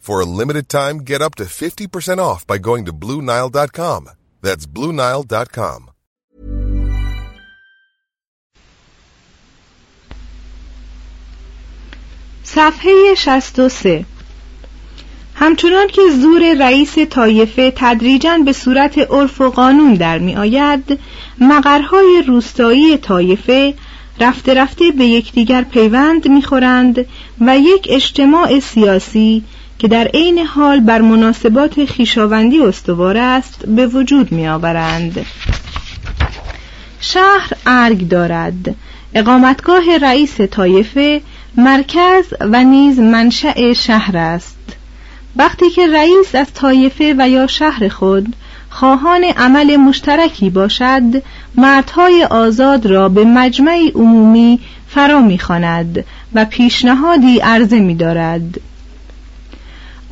For a limited time, get up to 50% off by going to BlueNile.com. That's BlueNile.com. صفحه 63 همچنان که زور رئیس طایفه تدریجا به صورت عرف و قانون در می آید مقرهای روستایی طایفه رفته رفته به یکدیگر پیوند می‌خورند و یک اجتماع سیاسی که در عین حال بر مناسبات خیشاوندی استوار است به وجود می آورند. شهر ارگ دارد اقامتگاه رئیس طایفه مرکز و نیز منشأ شهر است وقتی که رئیس از طایفه و یا شهر خود خواهان عمل مشترکی باشد مردهای آزاد را به مجمع عمومی فرا می‌خواند و پیشنهادی عرضه می دارد.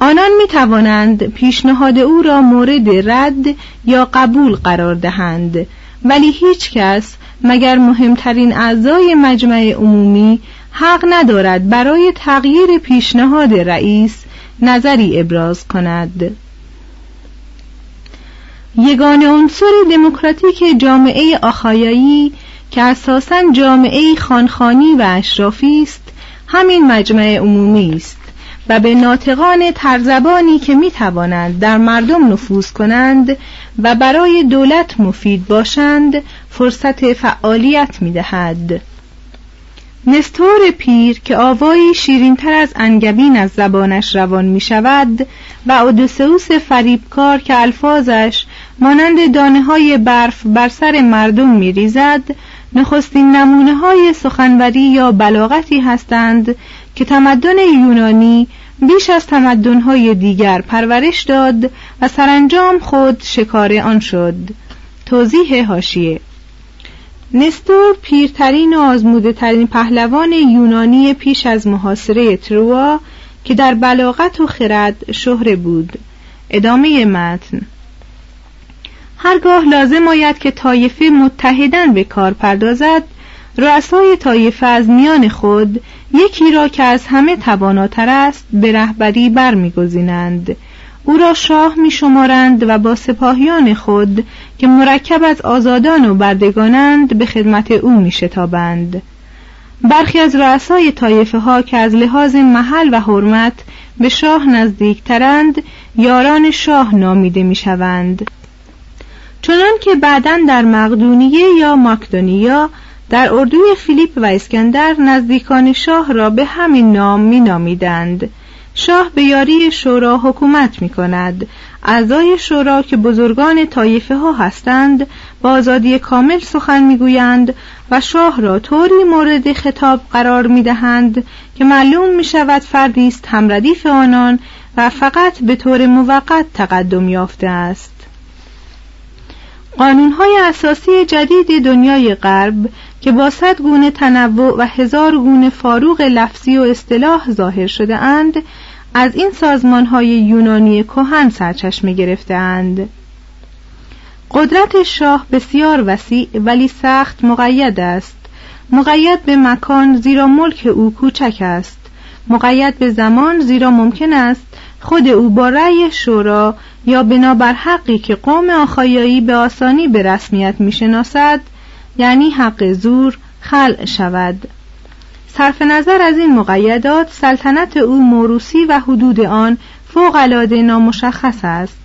آنان می توانند پیشنهاد او را مورد رد یا قبول قرار دهند. ولی هیچ کس مگر مهمترین اعضای مجمع عمومی حق ندارد برای تغییر پیشنهاد رئیس نظری ابراز کند. یگان عنصر دموکراتیک جامعه آخایایی که اساسا جامعه خانخانی و اشرافی است همین مجمع عمومی است. و به ناطقان ترزبانی که می توانند در مردم نفوذ کنند و برای دولت مفید باشند فرصت فعالیت می دهد. نستور پیر که آوایی شیرینتر از انگبین از زبانش روان می شود و اودوسئوس فریبکار که الفاظش مانند دانه های برف بر سر مردم می ریزد نخستین نمونه های سخنوری یا بلاغتی هستند که تمدن یونانی بیش از تمدنهای دیگر پرورش داد و سرانجام خود شکار آن شد. توضیح هاشیه نستور پیرترین و آزموده ترین پهلوان یونانی پیش از محاصره تروا که در بلاغت و خرد شهره بود. ادامه متن. هرگاه لازم آید که طایفه متحدن به کار پردازد رؤسای طایفه از میان خود یکی را که از همه تواناتر است به رهبری برمیگزینند او را شاه می شمارند و با سپاهیان خود که مرکب از آزادان و بردگانند به خدمت او می شتابند. برخی از رؤسای طایفه ها که از لحاظ محل و حرمت به شاه نزدیکترند یاران شاه نامیده می شوند. چنان که بعدا در مقدونیه یا ماکدونیا در اردوی فیلیپ و اسکندر نزدیکان شاه را به همین نام می نامیدند. شاه به یاری شورا حکومت می کند اعضای شورا که بزرگان طایفه ها هستند با آزادی کامل سخن می‌گویند و شاه را طوری مورد خطاب قرار می دهند که معلوم می شود فردی است همردیف آنان و فقط به طور موقت تقدم یافته است قانونهای اساسی جدید دنیای غرب که با صد گونه تنوع و هزار گونه فاروق لفظی و اصطلاح ظاهر شده اند از این سازمان های یونانی کهن سرچشمه گرفتهاند. قدرت شاه بسیار وسیع ولی سخت مقید است مقید به مکان زیرا ملک او کوچک است مقید به زمان زیرا ممکن است خود او با رأی شورا یا بنابر حقی که قوم آخایایی به آسانی به رسمیت می‌شناسد یعنی حق زور خلع شود. صرف نظر از این مقیدات سلطنت او موروسی و حدود آن فوق العاده نامشخص است.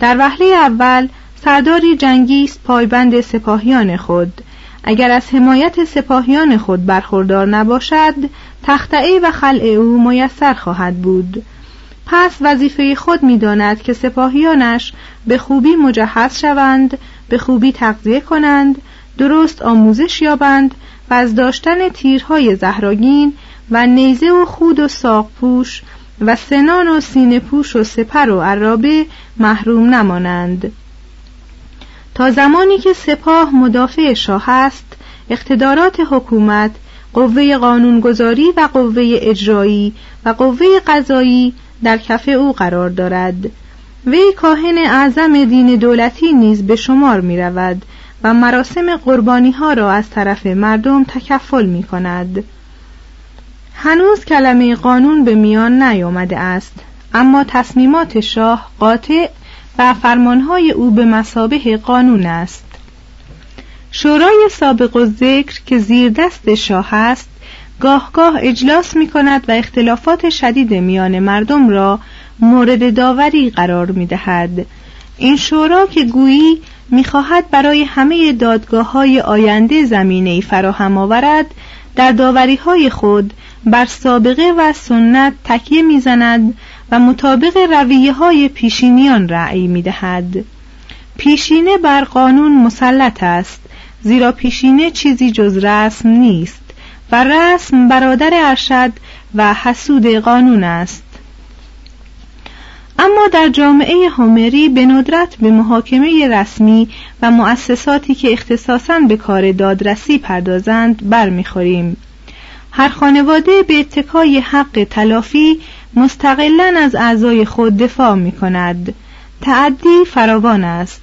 در وهله اول سرداری جنگی است پایبند سپاهیان خود. اگر از حمایت سپاهیان خود برخوردار نباشد تختعی و خلع او میسر خواهد بود. پس وظیفه خود می‌داند که سپاهیانش به خوبی مجهز شوند به خوبی تغذیه کنند درست آموزش یابند و از داشتن تیرهای زهراگین و نیزه و خود و ساقپوش و سنان و سینه پوش و سپر و عرابه محروم نمانند. تا زمانی که سپاه مدافع شاه است اقتدارات حکومت قوه قانونگذاری و قوه اجرایی و قوه قضایی در کف او قرار دارد. وی کاهن اعظم دین دولتی نیز به شمار می رود و مراسم قربانی ها را از طرف مردم تکفل می کند هنوز کلمه قانون به میان نیامده است اما تصمیمات شاه قاطع و فرمانهای او به مسابه قانون است شورای سابق و ذکر که زیر دست شاه است گاه اجلاس می کند و اختلافات شدید میان مردم را مورد داوری قرار می دهد. این شورا که گویی می‌خواهد برای همه دادگاه های آینده زمینه فراهم آورد در داوری های خود بر سابقه و سنت تکیه می‌زند و مطابق رویه های پیشینیان رأی می دهد. پیشینه بر قانون مسلط است زیرا پیشینه چیزی جز رسم نیست و رسم برادر ارشد و حسود قانون است اما در جامعه هومری به ندرت به محاکمه رسمی و مؤسساتی که اختصاصا به کار دادرسی پردازند برمیخوریم. هر خانواده به اتکای حق تلافی مستقلا از اعضای خود دفاع می کند تعدی فراوان است.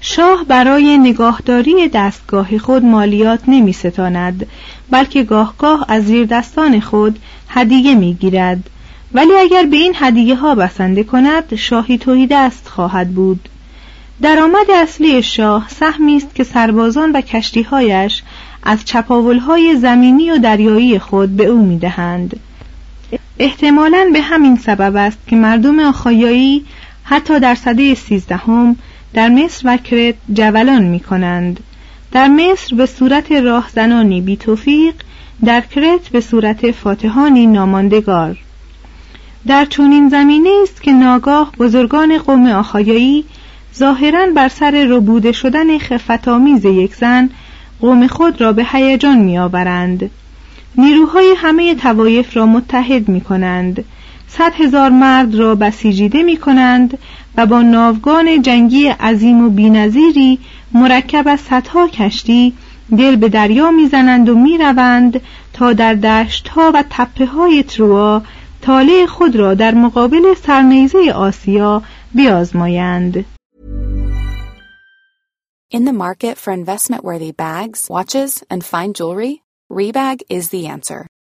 شاه برای نگاهداری دستگاه خود مالیات نمی ستاند بلکه گاهگاه از زیر دستان خود هدیه می گیرد ولی اگر به این هدیه ها بسنده کند شاهی توی دست خواهد بود. درآمد اصلی شاه سهمی است که سربازان و کشتیهایش از چپاولهای زمینی و دریایی خود به او می‌دهند. احتمالا به همین سبب است که مردم آخایایی حتی در سده سیزدهم در مصر و کرت جولان می کنند در مصر به صورت راهزنانی بی توفیق در کرت به صورت فاتحانی ناماندگار. در چنین زمینه است که ناگاه بزرگان قوم آخایایی ظاهرا بر سر ربوده شدن خفتآمیز یک زن قوم خود را به هیجان میآورند. نیروهای همه توایف را متحد می کنند صد هزار مرد را بسیجیده می کنند و با ناوگان جنگی عظیم و بینظیری مرکب از صدها کشتی دل به دریا می‌زنند و می‌روند تا در دشتها و تپه های تاله خود را در مقابل سرنیزه آسیا بیازمایند. In the market for investment-worthy bags, watches, and fine jewelry, Rebag is the answer.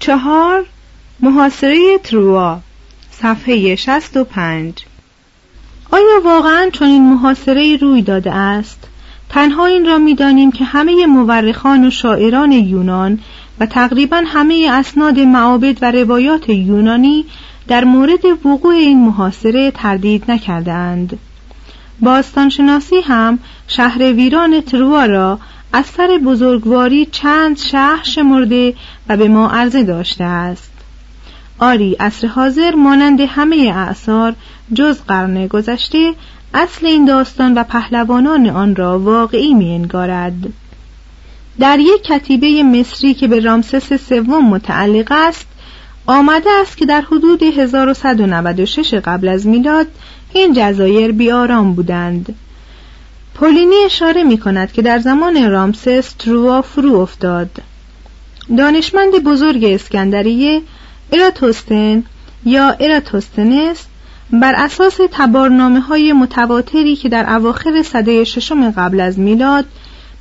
چهار محاصره تروا صفحه 65 آیا واقعا چنین محاصره روی داده است؟ تنها این را می‌دانیم که همه مورخان و شاعران یونان و تقریبا همه اسناد معابد و روایات یونانی در مورد وقوع این محاصره تردید نکردند. باستانشناسی هم شهر ویران تروا را از سر بزرگواری چند شهر شمرده و به ما عرضه داشته است آری عصر حاضر مانند همه اعثار جز قرن گذشته اصل این داستان و پهلوانان آن را واقعی می انگارد. در یک کتیبه مصری که به رامسس سوم متعلق است آمده است که در حدود 1196 قبل از میلاد این جزایر بیارام بودند پولینی اشاره می کند که در زمان رامسس تروا فرو افتاد. دانشمند بزرگ اسکندریه اراتوستن یا اراتوستنس بر اساس تبارنامه های متواتری که در اواخر سده ششم قبل از میلاد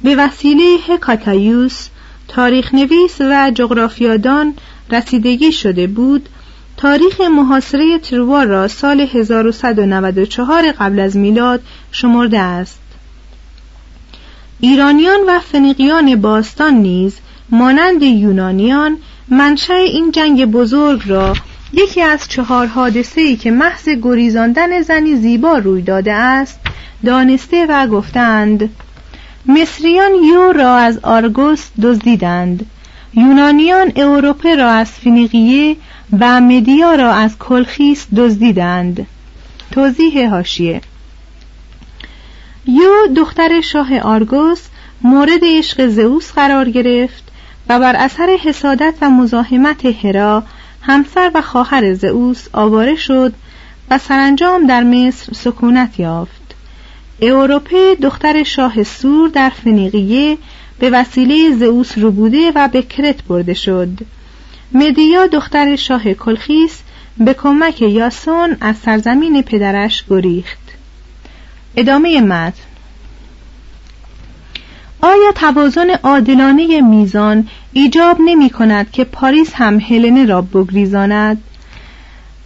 به وسیله هکاتایوس تاریخ نویس و جغرافیادان رسیدگی شده بود تاریخ محاصره تروا را سال 1194 قبل از میلاد شمرده است. ایرانیان و فنیقیان باستان نیز مانند یونانیان منشأ این جنگ بزرگ را یکی از چهار حادثه ای که محض گریزاندن زنی زیبا روی داده است دانسته و گفتند مصریان یو را از آرگوس دزدیدند. یونانیان اروپه را از فنیقیه و مدیا را از کلخیس دزدیدند. توضیح هاشیه یو دختر شاه آرگوس مورد عشق زئوس قرار گرفت و بر اثر حسادت و مزاحمت هرا همسر و خواهر زئوس آواره شد و سرانجام در مصر سکونت یافت. اروپه دختر شاه سور در فنیقیه به وسیله زئوس رو بوده و به کرت برده شد. مدیا دختر شاه کلخیس به کمک یاسون از سرزمین پدرش گریخت. ادامه متن آیا توازن عادلانه میزان ایجاب نمی کند که پاریس هم هلنه را بگریزاند؟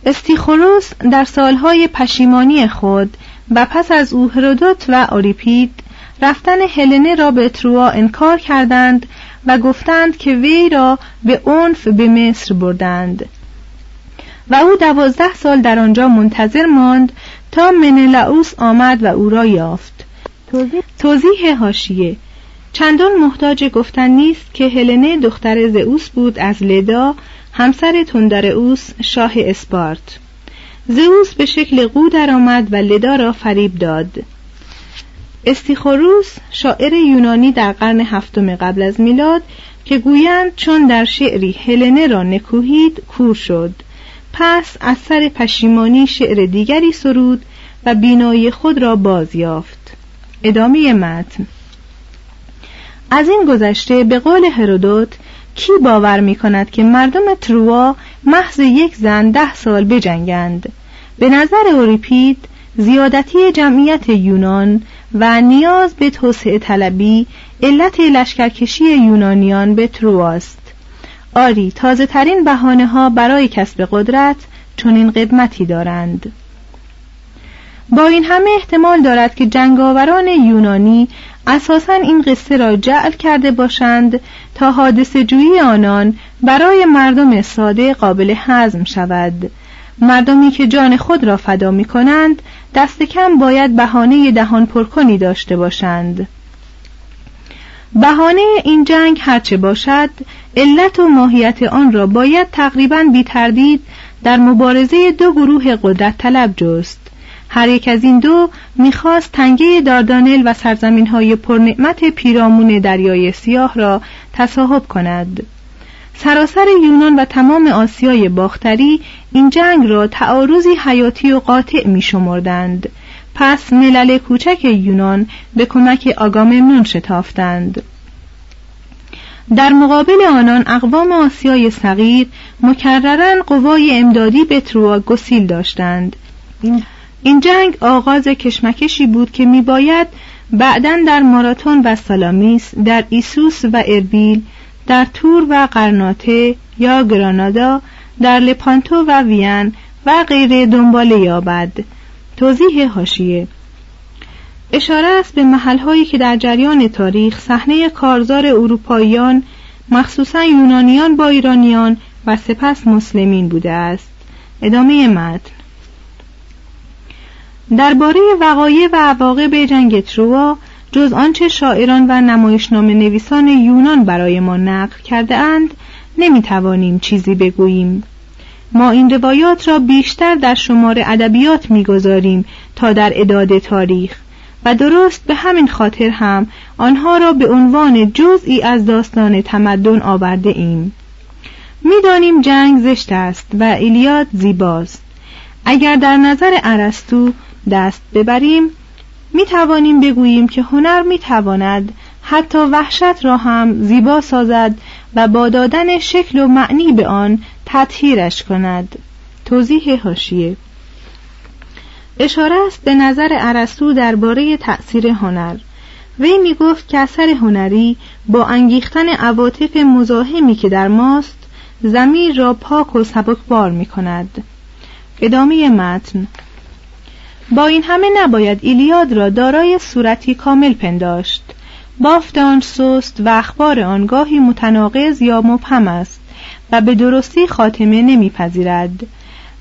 استیخوروس در سالهای پشیمانی خود و پس از او هرودوت و اوریپید رفتن هلنه را به تروا انکار کردند و گفتند که وی را به عنف به مصر بردند و او دوازده سال در آنجا منتظر ماند تا منلاوس آمد و او را یافت. توضیح هاشیه چندان محتاج گفتن نیست که هلنه دختر زئوس بود از لدا همسر اوس شاه اسپارت. زئوس به شکل قو درآمد و لدا را فریب داد. استیخوروس شاعر یونانی در قرن هفتم قبل از میلاد که گویند چون در شعری هلنه را نکوهید کور شد. پس از سر پشیمانی شعر دیگری سرود و بینایی خود را باز یافت. ادامه متن. از این گذشته به قول هرودوت کی باور می کند که مردم تروا محض یک زن ده سال بجنگند؟ به نظر اوریپید زیادتی جمعیت یونان و نیاز به توسعه طلبی علت لشکرکشی یونانیان به ترواست آری تازه ترین بحانه ها برای کسب قدرت چنین قدمتی دارند. با این همه احتمال دارد که جنگاوران یونانی اساسا این قصه را جعل کرده باشند تا حادث جویی آنان برای مردم ساده قابل هضم شود. مردمی که جان خود را فدا می کنند دست کم باید بهانه دهان پرکنی داشته باشند. بهانه این جنگ هرچه باشد علت و ماهیت آن را باید تقریبا بی تردید در مبارزه دو گروه قدرت طلب جست هر یک از این دو می‌خواست تنگه داردانل و سرزمین های پرنعمت پیرامون دریای سیاه را تصاحب کند سراسر یونان و تمام آسیای باختری این جنگ را تعارضی حیاتی و قاطع می شمردند. پس ملل کوچک یونان به کمک آگاممنون شتافتند. در مقابل آنان اقوام آسیای صغیر مکررن قوای امدادی به تروا گسیل داشتند. این جنگ آغاز کشمکشی بود که میباید بعدا در ماراتون و سالامیس در ایسوس و اربیل در تور و قرناته یا گرانادا در لپانتو و وین و غیره دنباله یابد. توضیح هاشیه اشاره است به محلهایی که در جریان تاریخ صحنه کارزار اروپاییان مخصوصا یونانیان با ایرانیان و سپس مسلمین بوده است. ادامه متن. درباره وقایع و عواقب جنگ تروا جز آنچه شاعران و نمایشنامه نویسان یونان برای ما نقل کرده اند نمی توانیم چیزی بگوییم. ما این روایات را بیشتر در شمار ادبیات می‌گذاریم تا در اداد تاریخ. و درست به همین خاطر هم آنها را به عنوان جزئی از داستان تمدن آورده ایم. می‌دانیم جنگ زشت است و ایلیاد زیباست. اگر در نظر ارسطو دست ببریم می توانیم بگوییم که هنر می تواند حتی وحشت را هم زیبا سازد و با دادن شکل و معنی به آن تطهیرش کند. توضیح هاشیه اشاره است به نظر ارسطو درباره تأثیر هنر. وی می گفت که اثر هنری با انگیختن عواطف مزاحمی که در ماست زمیر را پاک و سبکبار می کند ادامه متن. با این همه نباید ایلیاد را دارای صورتی کامل پنداشت. بافت آن سست و اخبار آنگاهی متناقض یا مبهم است. و به درستی خاتمه نمیپذیرد.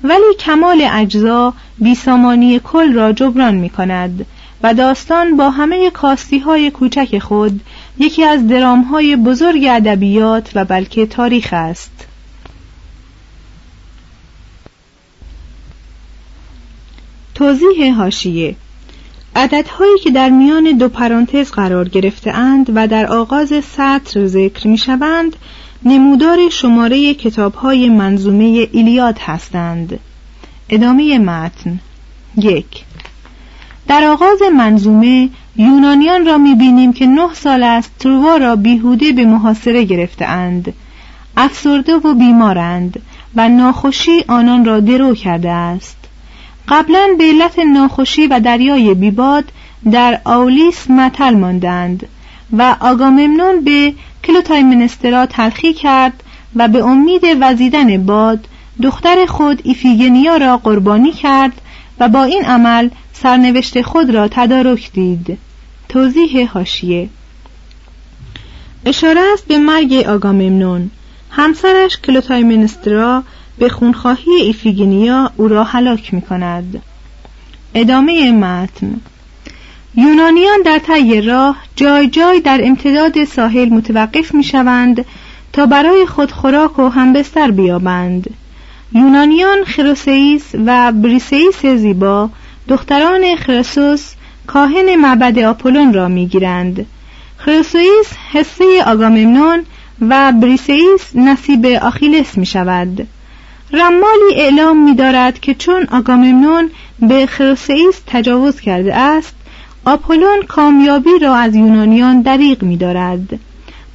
ولی کمال اجزا بیسامانی کل را جبران می کند و داستان با همه کاستی های کوچک خود یکی از درام های بزرگ ادبیات و بلکه تاریخ است. توضیح هاشیه عددهایی که در میان دو پرانتز قرار گرفته اند و در آغاز سطر ذکر می شوند نمودار شماره کتاب های منظومه ایلیاد هستند. ادامه متن. یک. در آغاز منظومه یونانیان را می بینیم که نه سال است تروا را بیهوده به محاصره گرفته اند. افسرده و بیمارند و ناخوشی آنان را درو کرده است. قبلا به علت ناخوشی و دریای بیباد در آولیس متل ماندند. و آگاممنون به کلوتایمنسترا تلخی کرد و به امید وزیدن باد دختر خود ایفیگنیا را قربانی کرد و با این عمل سرنوشت خود را تدارک دید. توضیح حاشیه اشاره است به مرگ آگاممنون. همسرش کلوتایمنسترا به خونخواهی ایفیگنیا او را هلاک می کند ادامه متن. یونانیان در طی راه جای جای در امتداد ساحل متوقف می شوند تا برای خود خوراک و همبستر بیابند. یونانیان خروسئیس و بریسئیس زیبا دختران خرسوس کاهن معبد آپولون را می‌گیرند. خروسئیس حصه آگاممنون و بریسئیس نصیب آخیلس می شود رمالی اعلام می دارد که چون آگاممنون به خروسئیس تجاوز کرده است آپولون کامیابی را از یونانیان دریغ می دارد.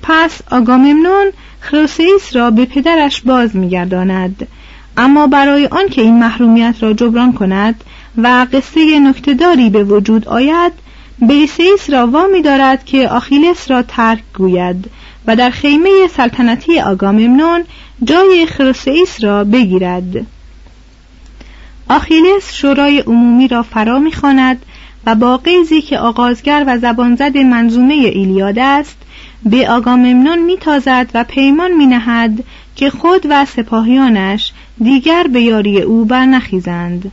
پس آگاممنون خروسئیس را به پدرش باز می گرداند. اما برای آنکه این محرومیت را جبران کند و قصه نکتهداری به وجود آید بیسیس را وامی دارد که آخیلس را ترک گوید و در خیمه سلطنتی آگاممنون جای خروسئیس را بگیرد آخیلس شورای عمومی را فرا می‌خواند و با قیزی که آغازگر و زبانزد منظومه ایلیاد است به آگاممنون میتازد و پیمان مینهد که خود و سپاهیانش دیگر به یاری او برنخیزند.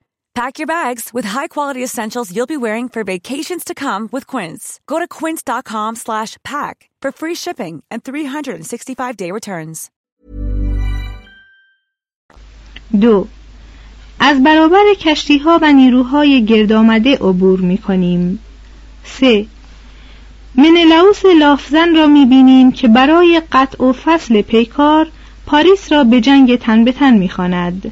Pack your bags with high-quality essentials you'll be wearing for vacations to come with Quince. Go to quince.com slash pack for free shipping and 365-day returns. دو از برابر کشتی ها و نیروهای گرد آمده عبور می کنیم. سه منلاوس لافزن را می بینیم که برای قطع و فصل پیکار پاریس را به جنگ تن به تن می خاند.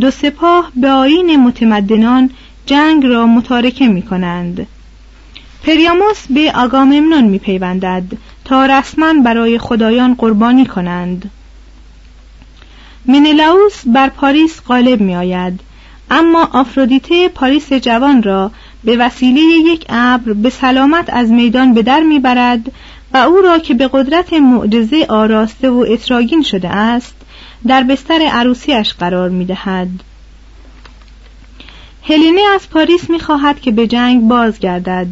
دو سپاه به آین متمدنان جنگ را متارکه می کنند. پریاموس به آگاممنون می پیوندد تا رسما برای خدایان قربانی کنند. منلاوس بر پاریس غالب می آید اما آفرودیته پاریس جوان را به وسیله یک ابر به سلامت از میدان به در می‌برد و او را که به قدرت معجزه آراسته و اطراگین شده است در بستر عروسیش قرار می دهد. هلینه از پاریس می خواهد که به جنگ بازگردد.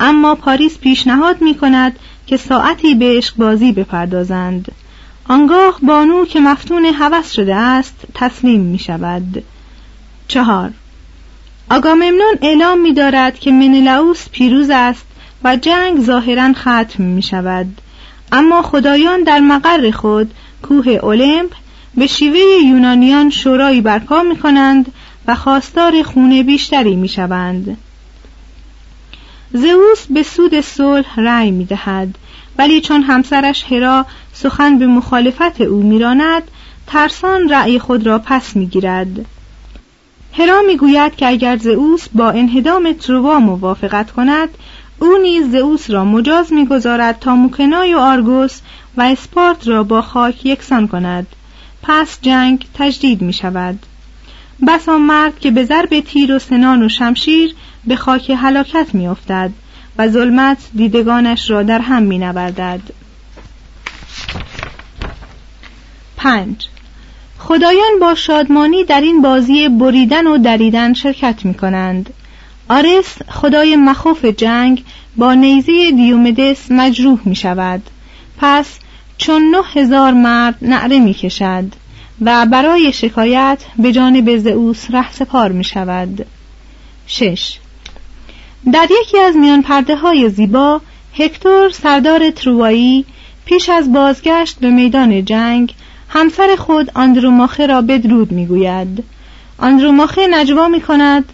اما پاریس پیشنهاد می کند که ساعتی به عشقبازی بپردازند. آنگاه بانو که مفتون هوس شده است تسلیم می شود چهار. آگاممنون اعلام می دارد که منلاوس پیروز است و جنگ ظاهرا ختم می شود اما خدایان در مقر خود کوه اولمپ به شیوه یونانیان شورایی برپا می کنند و خواستار خونه بیشتری می شوند. زئوس به سود صلح رأی می دهد ولی چون همسرش هرا سخن به مخالفت او میراند ترسان رأی خود را پس می‌گیرد هرا می‌گوید که اگر زئوس با انهدام تروا موافقت کند او نیز زئوس را مجاز می‌گذارد تا موکنای و آرگوس و اسپارت را با خاک یکسان کند پس جنگ تجدید می شود بسا مرد که به ضرب تیر و سنان و شمشیر به خاک هلاکت می افتد و ظلمت دیدگانش را در هم می نوردد. پنج خدایان با شادمانی در این بازی بریدن و دریدن شرکت می کنند. آرس خدای مخوف جنگ با نیزه دیومدس مجروح می شود. پس چون نه هزار مرد نعره می کشد و برای شکایت به جانب زئوس ره سپار می شود. شش. در یکی از میان پرده های زیبا هکتور سردار تروایی پیش از بازگشت به میدان جنگ همسر خود آندروماخه را بدرود می‌گوید. آندروماخه نجوا می کند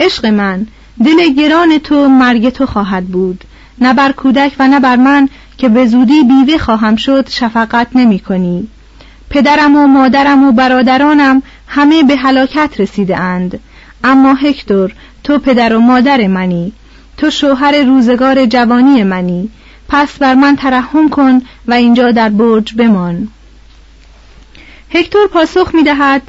عشق من دل گران تو مرگ تو خواهد بود. نه بر کودک و نه بر من که به زودی بیوه خواهم شد شفقت نمی کنی پدرم و مادرم و برادرانم همه به هلاکت رسیده اند اما هکتور تو پدر و مادر منی. تو شوهر روزگار جوانی منی. پس بر من ترحم کن و اینجا در برج بمان. هکتور پاسخ می دهد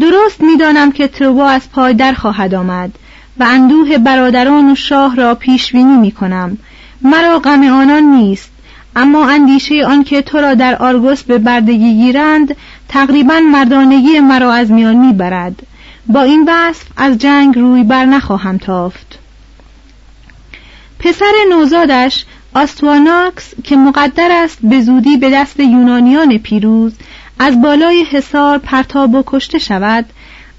درست می‌دانم که تروبا از پایدر خواهد آمد و اندوه برادران و شاه را پیش بینی می کنم مرا غم آنان نیست. اما اندیشه آنکه تو را در آرگوس به بردگی گیرند تقریبا مردانگی مرا از میان می‌برد. با این وصف از جنگ روی بر نخواهم تافت. پسر نوزادش آستواناکس که مقدر است به زودی به دست یونانیان پیروز از بالای حصار پرتاب و کشته شود.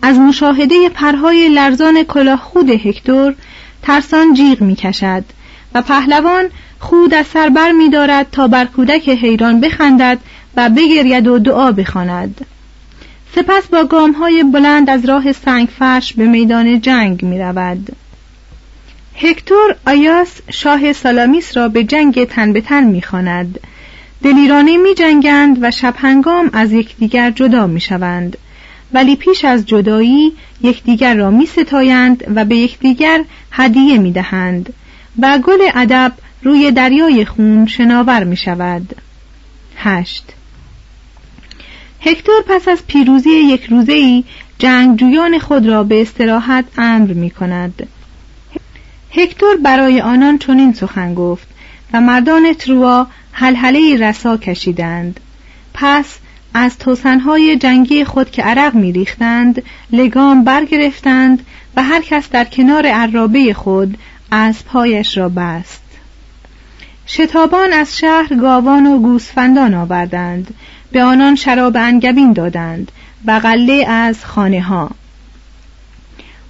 از مشاهده پرهای لرزان کلاه خود هکتور ترسان جیغ می کشد و پهلوان خود از سر بر می دارد تا بر کودک حیران بخندد و بگرید و دعا بخواند. سپس با گام های بلند از راه سنگ فرش به میدان جنگ می رود. هکتور آیاس شاه سالامیس را به جنگ تن به تن می خاند. دلیرانه می جنگند و شب هنگام از یکدیگر جدا می شوند ولی پیش از جدایی یکدیگر را می ستایند و به یکدیگر هدیه می دهند و گل ادب روی دریای خون شناور می شود. هشت. هکتور پس از پیروزی یک روزه ای جنگجویان خود را به استراحت امر می کند. هکتور برای آنان چنین سخن گفت و مردان تروا حلحله رسا کشیدند. پس از توسنهای جنگی خود که عرق میریختند لگام برگرفتند و هر کس در کنار عرابه خود از پایش را بست. شتابان از شهر گاوان و گوسفندان آوردند. به آنان شراب انگبین دادند. و غله از خانه ها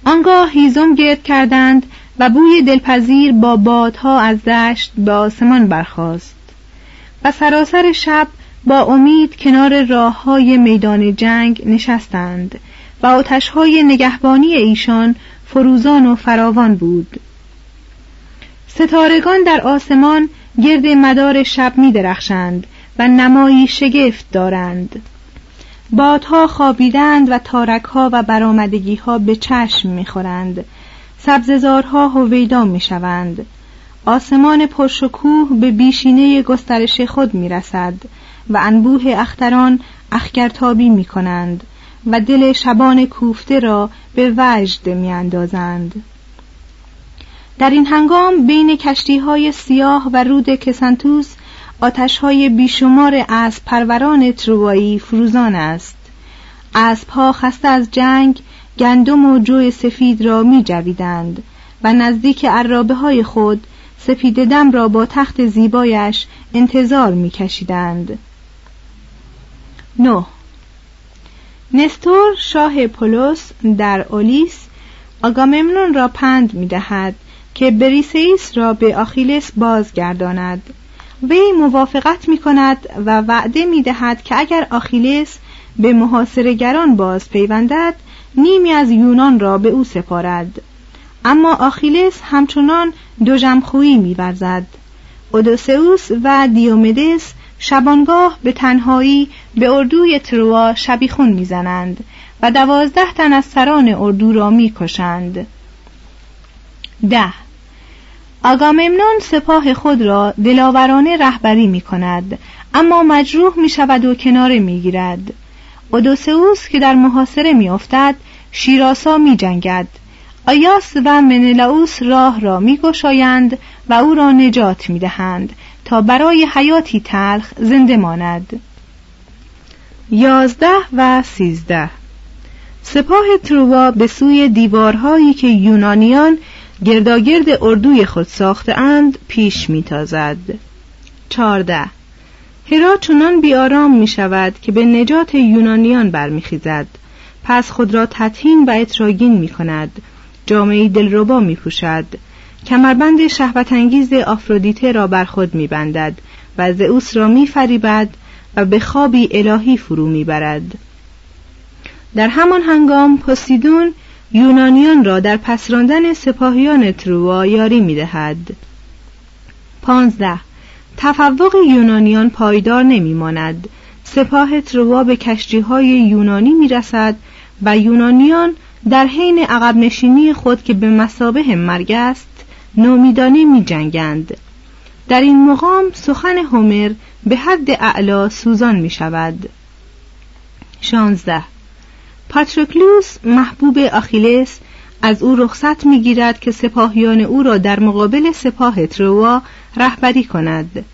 آنگاه هیزم گرد کردند و بوی دلپذیر با بادها از دشت به آسمان برخاست. و سراسر شب با امید کنار راه های میدان جنگ نشستند و آتش های نگهبانی ایشان فروزان و فراوان بود. ستارگان در آسمان گرد مدار شب می درخشند و نمایی شگفت دارند. بادها خوابیدند و تارکها و برآمدگیها به چشم می‌خورند سبززارها هویدا می‌شوند آسمان پرشکوه به بیشینه گسترش خود می‌رسد و انبوه اختران اخگرتابی می کنند و دل شبان کوفته را به وجد می اندازند. در این هنگام بین کشتی های سیاه و رود کسنتوس آتش های بیشمار از پروران تروایی فروزان است اسبها خسته از جنگ گندم و جوی سفید را می جویدند و نزدیک عرابه های خود سفید دم را با تخت زیبایش انتظار می کشیدند. 9 نستور شاه پولس در اولیس آگاممنون را پند می دهد که بریسیس را به آخیلس بازگرداند. وی موافقت می کند و وعده می دهد که اگر آخیلس به محاصرگران باز پیوندد نیمی از یونان را به او سپارد. اما آخیلس همچنان دو جمخویی میورزد. اودوسئوس و دیومدس شبانگاه به تنهایی به اردوی تروا شبیخون می‌زنند و دوازده تن از سران اردو را می‌کشند. ده آگاممنون سپاه خود را دلاورانه رهبری می کند اما مجروح می شود و کناره می گیرد اودوسئوس که در محاصره می افتد شیراسا می جنگد آیاس و منلاوس راه را می گشایند و او را نجات می دهند تا برای حیاتی تلخ زنده ماند. یازده و سیزده. سپاه تروا به سوی دیوارهایی که یونانیان گرداگرد اردوی خود ساخته اند پیش میتازد. چارده هرا چنان بیارام می شود که به نجات یونانیان برمیخیزد. پس خود را تطهین و اتراگین می کند جامعه دلربا می پوشد کمربند شهوت انگیز آفرودیته را بر خود می بندد و زئوس را می فریبد و به خوابی الهی فرو می برد. در همان هنگام پوسیدون یونانیان را در پس راندن سپاهیان تروا یاری می دهد. پانزده تفوق یونانیان پایدار نمی ماند. سپاه تروا به کشتی های یونانی می‌رسد و یونانیان در حین عقب نشینی خود که به مسابه مرگ است نومیدانه می جنگند. در این مقام سخن هومر به حد اعلا سوزان می شود. 16 پاترکلوس محبوب آخیلس از او رخصت می‌گیرد که سپاهیان او را در مقابل سپاه تروا رهبری کند.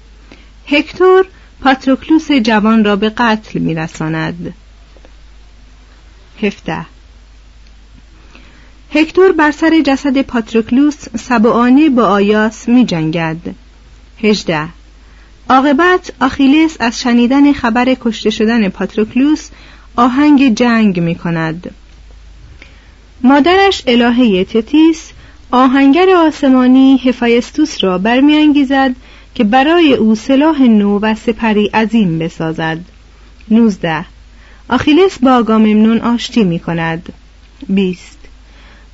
هکتور پاتروکلوس جوان را به قتل میرساند. هفته هکتور بر سر جسد پاتروکلوس سبعانه با آیاس می جنگد. هجده. عاقبت آخیلس از شنیدن خبر کشته شدن پاتروکلوس آهنگ جنگ می کند مادرش الهه تتیس آهنگر آسمانی هفایستوس را برمیانگیزد که برای او سلاح نو و سپری عظیم بسازد. 19 آخیلس با آگاممنون آشتی می کند 20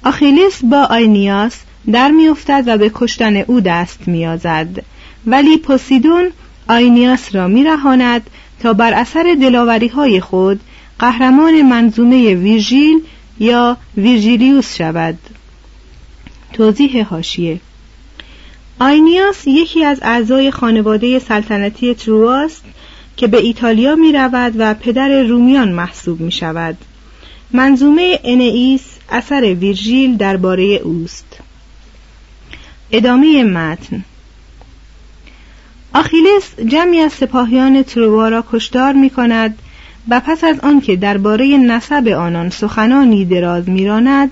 آخیلس با آینیاس در میافتد و به کشتن او دست میازد ولی پوسیدون آینیاس را میرهاند تا بر اثر دلاوری های خود قهرمان منظومه ویرژیل یا ویرژیلیوس شود. توضیح هاشیه آینیاس یکی از اعضای خانواده سلطنتی ترواست که به ایتالیا می رود و پدر رومیان محسوب می شود منظومه انئیس اثر ویرژیل درباره اوست. ادامه متن. آخیلس جمعی از سپاهیان تروا را کشتار می کند و پس از آنکه درباره نسب آنان سخنانی دراز میراند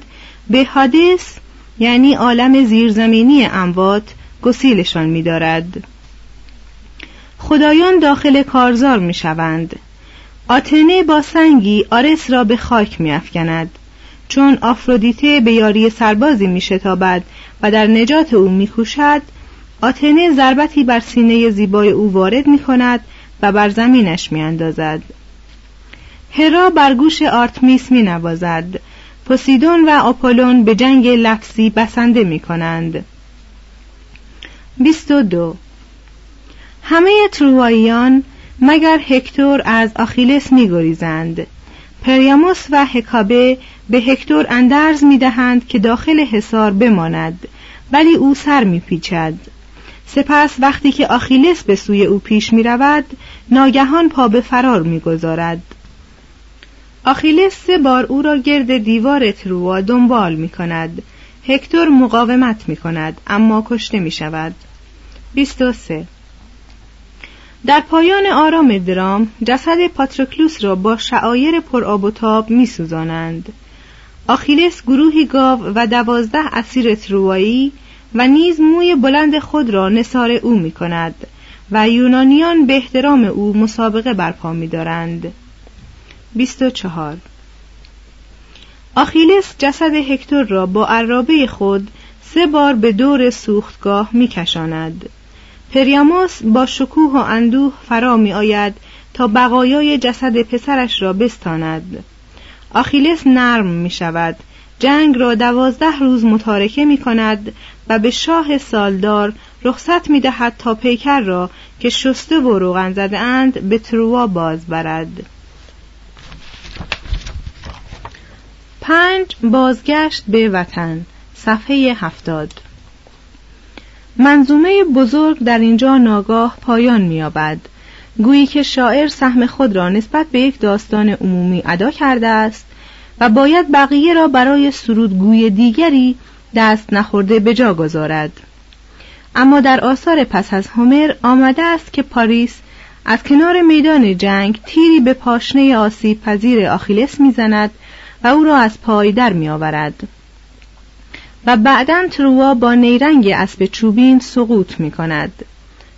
به حادث یعنی عالم زیرزمینی اموات گسیلشان می‌دارد. خدایان داخل کارزار می‌شوند. آتنه با سنگی آرس را به خاک میافکند. چون آفرودیته به یاری سربازی میشتابد و در نجات او میکوشد آتنه ضربتی بر سینه زیبای او وارد می کند و بر زمینش می اندازد. هرا بر گوش آرتمیس می نوازد. پوسیدون و آپولون به جنگ لفظی بسنده می کنند. 22 همه ترواییان مگر هکتور از آخیلس می گریزند. پریاموس و هکابه به هکتور اندرز می دهند که داخل حصار بماند ولی او سر می پیچد. سپس وقتی که آخیلس به سوی او پیش می رود ناگهان پا به فرار می گذارد. آخیلس سه بار او را گرد دیوار تروا دنبال می کند هکتور مقاومت می کند اما کشته می شود 23 در پایان آرام درام جسد پاتروکلوس را با شعایر پر آب و تاب می سوزانند. آخیلس گروهی گاو و دوازده اسیر تروایی و نیز موی بلند خود را نصار او می کند و یونانیان به احترام او مسابقه برپا می دارند 24 آخیلس جسد هکتور را با عرابه خود سه بار به دور سوختگاه می کشاند. پریاموس با شکوه و اندوه فرا می آید تا بقایای جسد پسرش را بستاند. آخیلس نرم می شود جنگ را دوازده روز متارکه می کند و به شاه سالدار رخصت می دهد تا پیکر را که شسته و روغن زده اند به تروا باز برد پنج بازگشت به وطن. صفحه هفتاد. منظومه بزرگ در اینجا ناگاه پایان می‌یابد. گویی که شاعر سهم خود را نسبت به یک داستان عمومی ادا کرده است و باید بقیه را برای سرودگوی دیگری دست نخورده به جا گذارد. اما در آثار پس از هومر آمده است که پاریس از کنار میدان جنگ تیری به پاشنه آسیب پذیر آخیلس می‌زند و او را از پای در میآورد. و بعدا تروا با نیرنگ اسب چوبین سقوط می کند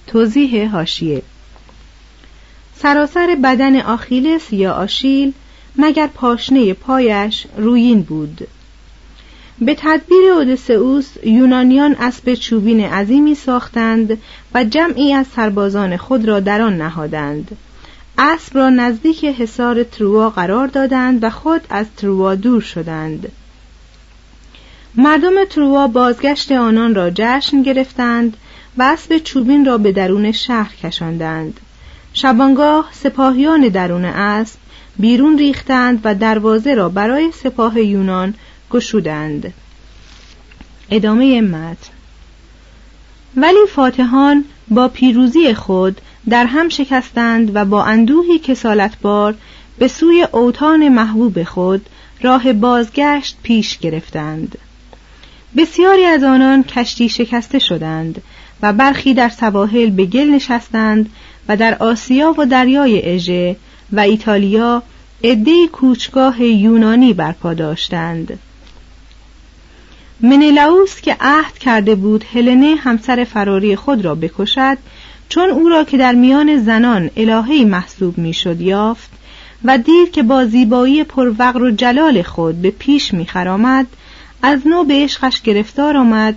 توضیح هاشیه سراسر بدن آخیلس یا آشیل مگر پاشنه پایش رویین بود. به تدبیر اودسئوس یونانیان اسب چوبین عظیمی ساختند و جمعی از سربازان خود را در آن نهادند. اسب را نزدیک حصار تروا قرار دادند و خود از تروا دور شدند. مردم تروا بازگشت آنان را جشن گرفتند و اسب چوبین را به درون شهر کشاندند. شبانگاه سپاهیان درون اسب بیرون ریختند و دروازه را برای سپاه یونان گشودند. ادامه متن. ولی فاتحان با پیروزی خود در هم شکستند و با اندوهی کسالتبار به سوی اوتان محبوب خود راه بازگشت پیش گرفتند. بسیاری از آنان کشتی شکسته شدند و برخی در سواحل به گل نشستند و در آسیا و دریای اژه و ایتالیا عدهای کوچگاه یونانی برپا داشتند. منلاوس که عهد کرده بود هلنه همسر فراری خود را بکشد چون او را که در میان زنان الههی محسوب می‌شد یافت و دید که با زیبایی پروقر و جلال خود به پیش میخرامد از نو به عشقش گرفتار آمد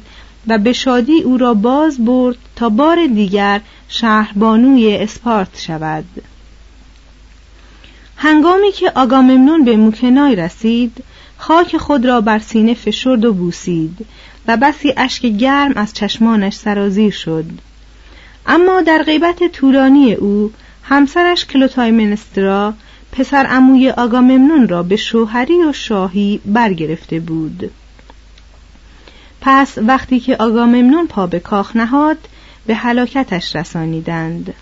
و به شادی او را باز برد تا بار دیگر شهربانوی اسپارت شود. هنگامی که آگاممنون به موکنای رسید خاک خود را بر سینه فشرد و بوسید و بسی اشک گرم از چشمانش سرازیر شد. اما در غیبت طولانی او همسرش کلوتایمنسترا پسر اموی آگاممنون را به شوهری و شاهی برگرفته بود. پس وقتی که آگاممنون پا به کاخ نهاد به هلاکتش رسانیدند.